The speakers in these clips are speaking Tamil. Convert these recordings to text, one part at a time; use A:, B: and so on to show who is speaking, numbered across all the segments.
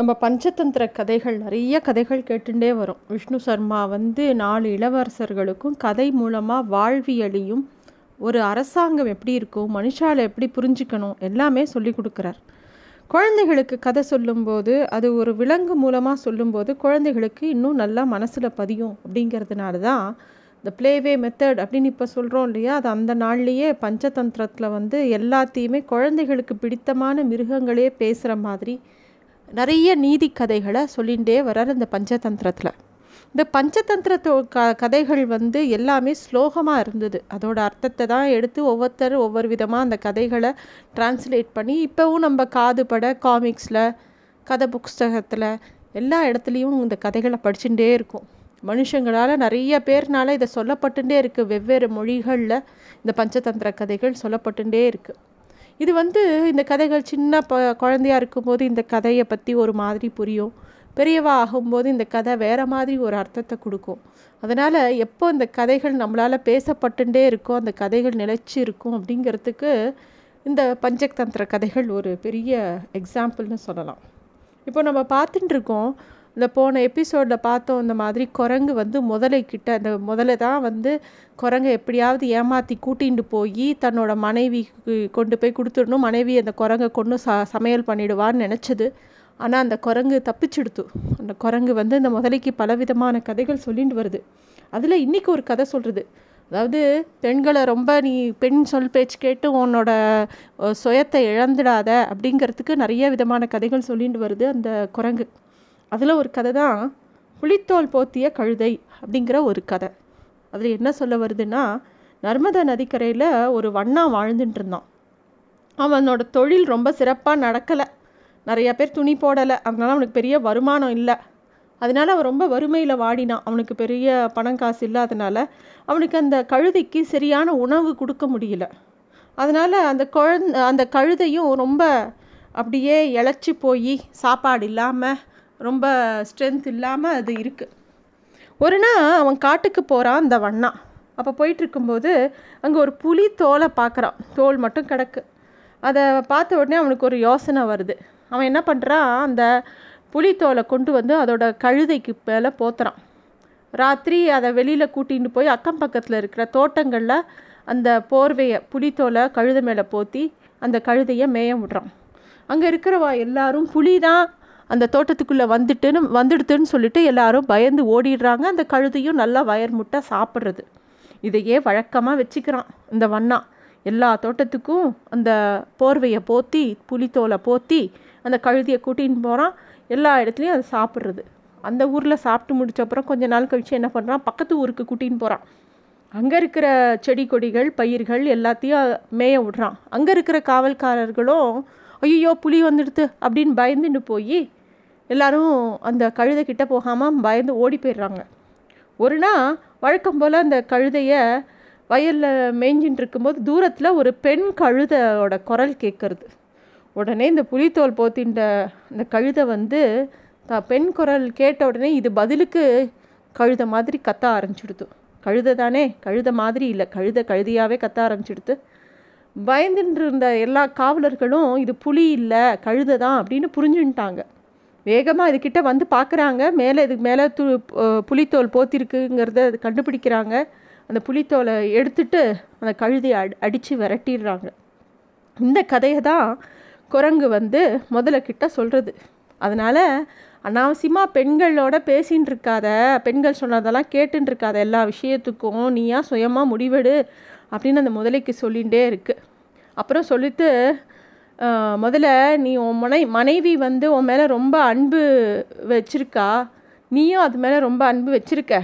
A: நம்ம பஞ்சதந்திர கதைகள் நிறைய கதைகள் கேட்டுட்டே வரும். விஷ்ணு சர்மா வந்து நாலு இளவரசர்களுக்கும் கதை மூலமாக வாழ்வியலையும் ஒரு அரசாங்கம் எப்படி இருக்கும் மனுஷால எப்படி புரிஞ்சுக்கணும் எல்லாமே சொல்லி கொடுக்குறார். குழந்தைகளுக்கு கதை சொல்லும்போது அது ஒரு விலங்கு மூலமாக சொல்லும்போது குழந்தைகளுக்கு இன்னும் நல்லா மனசில் பதியும் அப்படிங்கிறதுனால தான் இந்த ப்ளேவே மெத்தட் அப்படின்னு இப்போ சொல்கிறோம் இல்லையா? அது அந்த நாள்லேயே பஞ்சதந்திரத்தில் வந்து எல்லாத்தையுமே குழந்தைகளுக்கு பிடித்தமான மிருகங்களே பேசுகிற மாதிரி நிறைய நீதி கதைகளை சொல்லிகிட்டே வர்றார் இந்த பஞ்சதந்திரத்தில். இந்த பஞ்சதந்திரத்தோ க கதைகள் வந்து எல்லாமே ஸ்லோகமாக இருந்தது. அதோட அர்த்தத்தை தான் எடுத்து ஒவ்வொருத்தர் ஒவ்வொரு விதமாக அந்த கதைகளை டிரான்ஸ்லேட் பண்ணி இப்போவும் நம்ம காதுபட காமிக்ஸில் கதை புஸ்தகத்தில் எல்லா இடத்துலையும் இந்த கதைகளை படிச்சுட்டே இருக்கும். மனுஷங்களால் நிறைய பேர்னால இதை சொல்லப்பட்டுட்டே இருக்குது வெவ்வேறு மொழிகளில் இந்த பஞ்சதந்திர கதைகள் சொல்லப்பட்டுட்டே இருக்குது இது வந்து இந்த கதைகள் சின்ன ப குழந்தையாக இருக்கும்போது இந்த கதையை பற்றி ஒரு மாதிரி புரியும். பெரியவா ஆகும்போது இந்த கதை வேறு மாதிரி ஒரு அர்த்தத்தை கொடுக்கும். அதனால் எப்போ இந்த கதைகள் நம்மளால் பேசப்பட்டுட்டே இருக்கோ அந்த கதைகள் நிலைச்சி இருக்கும் அப்படிங்கிறதுக்கு இந்த பஞ்சதந்திர கதைகள் ஒரு பெரிய எக்ஸாம்பிள்னு சொல்லலாம். இப்போ நம்ம பார்த்துட்டுருக்கோம் இந்த போன எபிசோடில் பார்த்தோம் இந்த மாதிரி குரங்கு வந்து முதலை கிட்ட அந்த முதலை தான் வந்து குரங்கை எப்படியாவது ஏமாற்றி கூட்டிகிட்டு போய் தன்னோட மனைவிக்கு கொண்டு போய் கொடுத்துடணும். மனைவி அந்த குரங்கை கொண்டு ச சமையல் பண்ணிடுவான்னு நினச்சது. ஆனால் அந்த குரங்கு தப்பிச்சுடுத்து. அந்த குரங்கு வந்து இந்த முதலைக்கு பலவிதமான கதைகள் சொல்லிட்டு வருது. அதில் இன்றைக்கி ஒரு கதை சொல்கிறது அதாவது பெண்களை ரொம்ப நீ பெண் சொல் பேச்சு கேட்டு உன்னோட சுயத்தை இழந்துடாத அப்படிங்கிறதுக்கு நிறைய விதமான கதைகள் சொல்லிட்டு வருது அந்த குரங்கு. அதில் ஒரு கதை தான் புளித்தோல் போத்திய கழுதை அப்படிங்கிற ஒரு கதை. அதில் என்ன சொல்ல வருதுன்னா நர்மதா நதிக்கரையில் ஒரு வண்ணா வாழ்ந்துட்டு இருந்தான். அவனோட தொழில் ரொம்ப சிறப்பாக நடக்கலை. நிறையா பேர் துணி போடலை. அதனால் அவனுக்கு பெரிய வருமானம் இல்லை. அதனால் அவன் ரொம்ப வறுமையில் வாடினான். அவனுக்கு பெரிய பணம் காசு இல்லாதனால அவனுக்கு அந்த கழுதைக்கு சரியான உணவு கொடுக்க முடியல. அதனால் அந்த குழந்த அந்த கழுதையும் ரொம்ப அப்படியே இழைச்சி போய் சாப்பாடு இல்லாமல் ரொம்ப ஸ்ட்ரென்த் இல்லாமல் அது இருக்குது ஒரு நாள் அவன் காட்டுக்கு போகிறான் அந்த வண்ணா. அப்போ போயிட்டுருக்கும்போது அங்கே ஒரு புலி தோலை பார்க்குறான். தோல் மட்டும் கிடக்கு. அதை பார்த்த உடனே அவனுக்கு ஒரு யோசனை வருது. அவன் என்ன பண்ணுறான் அந்த புலித்தோலை கொண்டு வந்து அதோட கழுதைக்கு மேலே போத்துறான். ராத்திரி அதை வெளியில் கூட்டிகிட்டு போய் அக்கம் பக்கத்தில் இருக்கிற தோட்டங்களில் அந்த போர்வையை புலித்தோலை கழுதை மேலே போற்றி அந்த கழுதையை மேய விடுறான். அங்கே இருக்கிறவா எல்லாரும் புலி தான் அந்த தோட்டத்துக்குள்ளே வந்துட்டுன்னு வந்துடுதுன்னு சொல்லிட்டு எல்லாரும் பயந்து ஓடிடுறாங்க. அந்த கழுதையும் நல்லா வயர் முட்டை சாப்பிட்றது. இதையே வழக்கமாக வச்சுக்கிறான் இந்த வண்ணா. எல்லா தோட்டத்துக்கும் அந்த போர்வையை போற்றி புலித்தோலை போற்றி அந்த கழுதியை கூட்டின்னு போகிறான் எல்லா இடத்துலையும் அதை சாப்பிட்றது. அந்த ஊரில் சாப்பிட்டு முடிச்ச அப்புறம் கொஞ்ச நாள் கழித்து என்ன பண்ணுறான் பக்கத்து ஊருக்கு கூட்டின்னு போகிறான் அங்கே இருக்கிற செடி கொடிகள் பயிர்கள் எல்லாத்தையும் மேய விடுறான். அங்கே இருக்கிற காவல்காரர்களும் ஐயோ புலி வந்துடுது அப்படின்னு பயந்துட்டு போய் எல்லாரும் அந்த கழுதை கிட்ட போகாமல் பயந்து ஓடி போயிடுறாங்க. ஒரு நாள் வழக்கம் போல் அந்த கழுதையை வயலில் மேய்ஞ்சின்னு இருக்கும்போது தூரத்தில் ஒரு பெண் கழுதையோட குரல் கேட்குறது உடனே இந்த புலித்தோல் போத்தின்ற அந்த கழுதை வந்து த பெண் குரல் கேட்ட உடனே இது பதிலுக்கு கழுத மாதிரி கத்த ஆரம்பிச்சிடுது. கழுதை தானே கழுத மாதிரி இல்லை கழுத கழுதியாகவே கத்த ஆரம்பிச்சிடுது. பயந்துட்டு இருந்த எல்லா காவலர்களும் இது புலி இல்லை கழுத தான் அப்படின்னு புரிஞ்சுட்டாங்க வேகமாக இதுக்கிட்ட வந்து பார்க்குறாங்க மேலே இதுக்கு மேலே து புலித்தோல் போத்திருக்குங்கிறத கண்டுபிடிக்கிறாங்க. அந்த புலித்தோலை எடுத்துட்டு அந்த கழுதியை அடி அடித்து விரட்டிடுறாங்க. இந்த கதையை தான் குரங்கு வந்து முதல்ல கிட்ட சொல்கிறது அதனால் அனாவசியமாக பெண்களோட பேசின்னு இருக்காத பெண்கள் சொன்னதெல்லாம் கேட்டுன்னு இருக்காத எல்லா விஷயத்துக்கும் நீயா சுயமாக முடிவெடு அப்படின்னு அந்த முதலைக்கு சொல்லிகிட்டே இருக்குது அப்புறம் சொல்லிட்டு முதல்ல நீ உன் மனை மனைவி வந்து உன் மேலே ரொம்ப அன்பு வச்சிருக்கா. நீயும் அது மேலே ரொம்ப அன்பு வச்சிருக்க.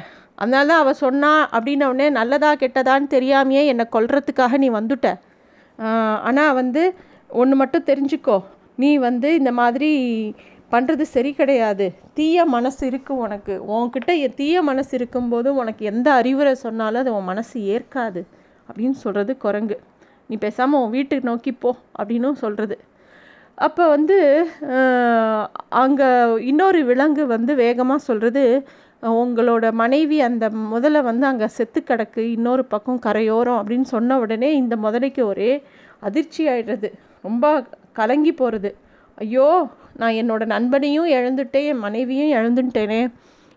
A: அதனால தான் அவள் சொன்னா அப்படின்னவுடனே நல்லதா கெட்டதான்னு தெரியாமையே என்னை கொல்றதுக்காக நீ வந்துட்ட. ஆனால் வந்து ஒன்று மட்டும் தெரிஞ்சுக்கோ. நீ வந்து இந்த மாதிரி பண்ணுறது சரி கிடையாது. தீய மனசு இருக்குது உனக்கு. உன்கிட்ட தீய மனசு இருக்கும்போது உனக்கு எந்த அறிவுரை சொன்னாலும் அது உன் மனசு ஏற்காது. அப்படின்னு சொல்கிறது குரங்கு. நீ பேசாமல் உன் வீட்டுக்கு நோக்கி போ அப்படின்னும் சொல்கிறது அப்போ வந்து அங்கே இன்னொரு விலங்கு வந்து வேகமாக சொல்கிறது உங்களோட மனைவி அந்த முதல்ல வந்து அங்கே செத்து கிடக்கு இன்னொரு பக்கம் கரையோரம் அப்படின்னு சொன்ன உடனே இந்த முதலைக்கு ஒரே அதிர்ச்சி ஆகிடுறது ரொம்ப கலங்கி போகிறது ஐயோ நான் என்னோடய நண்பனையும் இழந்துட்டேன் என் மனைவியும் இழந்துட்டேனே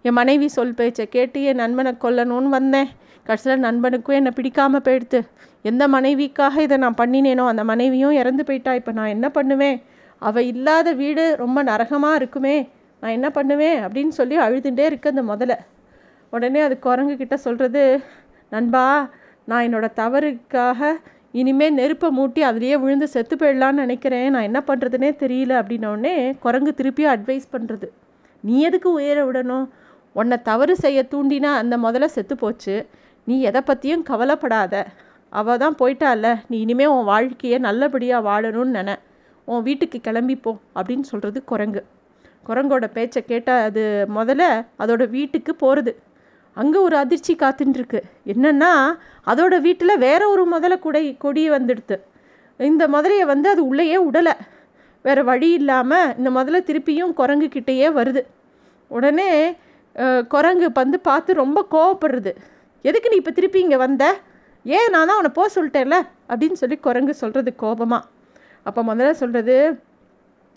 A: என் மனைவி சொல் பேச்சை கேட்டு என் நண்பனை கொல்லணும்னு வந்தேன். கடைசியில் நண்பனுக்கும் என்னை பிடிக்காமல் போயிடுத்து. எந்த மனைவிக்காக இதை நான் பண்ணினேனோ அந்த மனைவியும் இறந்து போயிட்டா இப்போ நான் என்ன பண்ணுவேன்? அவள் இல்லாத வீடு ரொம்ப நரகமாக இருக்குமே நான் என்ன பண்ணுவேன்? அப்படின்னு சொல்லி அழுதுகிட்டே இருக்கு அந்த முதல்ல உடனே அது குரங்குக்கிட்ட சொல்கிறது நண்பா நான் என்னோடய தவறுக்காக இனிமேல் நெருப்பை மூட்டி அதுலேயே விழுந்து செத்து போயிடலான்னு நினைக்கிறேன். நான் என்ன பண்ணுறதுனே தெரியல. அப்படின்னோடனே குரங்கு திருப்பியும் அட்வைஸ் பண்ணுறது நீ எதுக்கு உயர விடணும்? உன்னை தவறு செய்ய தூண்டினா அந்த முதல்ல செத்து போச்சு. நீ எதை பற்றியும் கவலைப்படாத. அவள் தான் போயிட்டால நீ இனிமேல் உன் வாழ்க்கையை நல்லபடியாக வாழணும்னு நினை. உன் வீட்டுக்கு கிளம்பிப்போ அப்படின்னு சொல்கிறது குரங்கு. குரங்கோட பேச்சை கேட்டால் அது முதல்ல அதோட வீட்டுக்கு போகிறது அங்கே ஒரு அதிர்ச்சி காத்துட்டுருக்கு என்னென்னா அதோட வீட்டில் வேற ஒரு முதல குடை கொடி வந்துடுது இந்த முதலையை வந்து அது உள்ளேயே உடலை. வேறு வழி இல்லாமல் இந்த முதல்ல திருப்பியும் குரங்கு கிட்டேயே வருது. உடனே குரங்கு வந்து பார்த்து ரொம்ப கோவப்படுறது. எதுக்கு நீ இப்போ திருப்பி இங்கே வந்த? ஏன் நான் தான் அவனை போக சொல்லிட்டேன்ல? அப்படின்னு சொல்லி குரங்கு சொல்கிறது கோபமாக அப்போ முதல்ல சொல்கிறது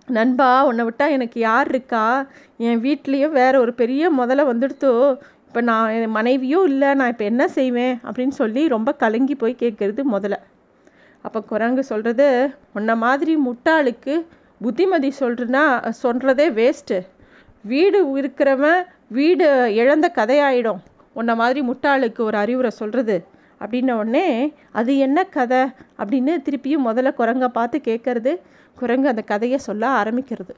A: நண்பா உன்னை விட்டால் எனக்கு யார் இருக்கா? என் வீட்லேயும் வேறு ஒரு பெரிய முதல்ல வந்துடுத்தோ. இப்போ நான் என் மனைவியும் இல்லை நான் இப்போ என்ன செய்வேன்? அப்படின்னு சொல்லி ரொம்ப கலங்கி போய் கேட்குறது முதல்ல அப்போ குரங்கு சொல்கிறது உன்ன மாதிரி முட்டாளுக்கு புத்திமதி சொல்கிறனா சொல்கிறதே வேஸ்ட்டு வீடு இருக்கிறவன் வீடு இழந்த கதையாயிடும். உன்ன மாதிரி முட்டாளுக்கு ஒரு அறிவுரை சொல்கிறது அப்படின்ன உடனே அது என்ன கதை? அப்படின்னு திருப்பியும் முதல்ல குரங்கை பார்த்து கேட்கறது குரங்கு அந்த கதையை சொல்ல ஆரம்பிக்கிறது.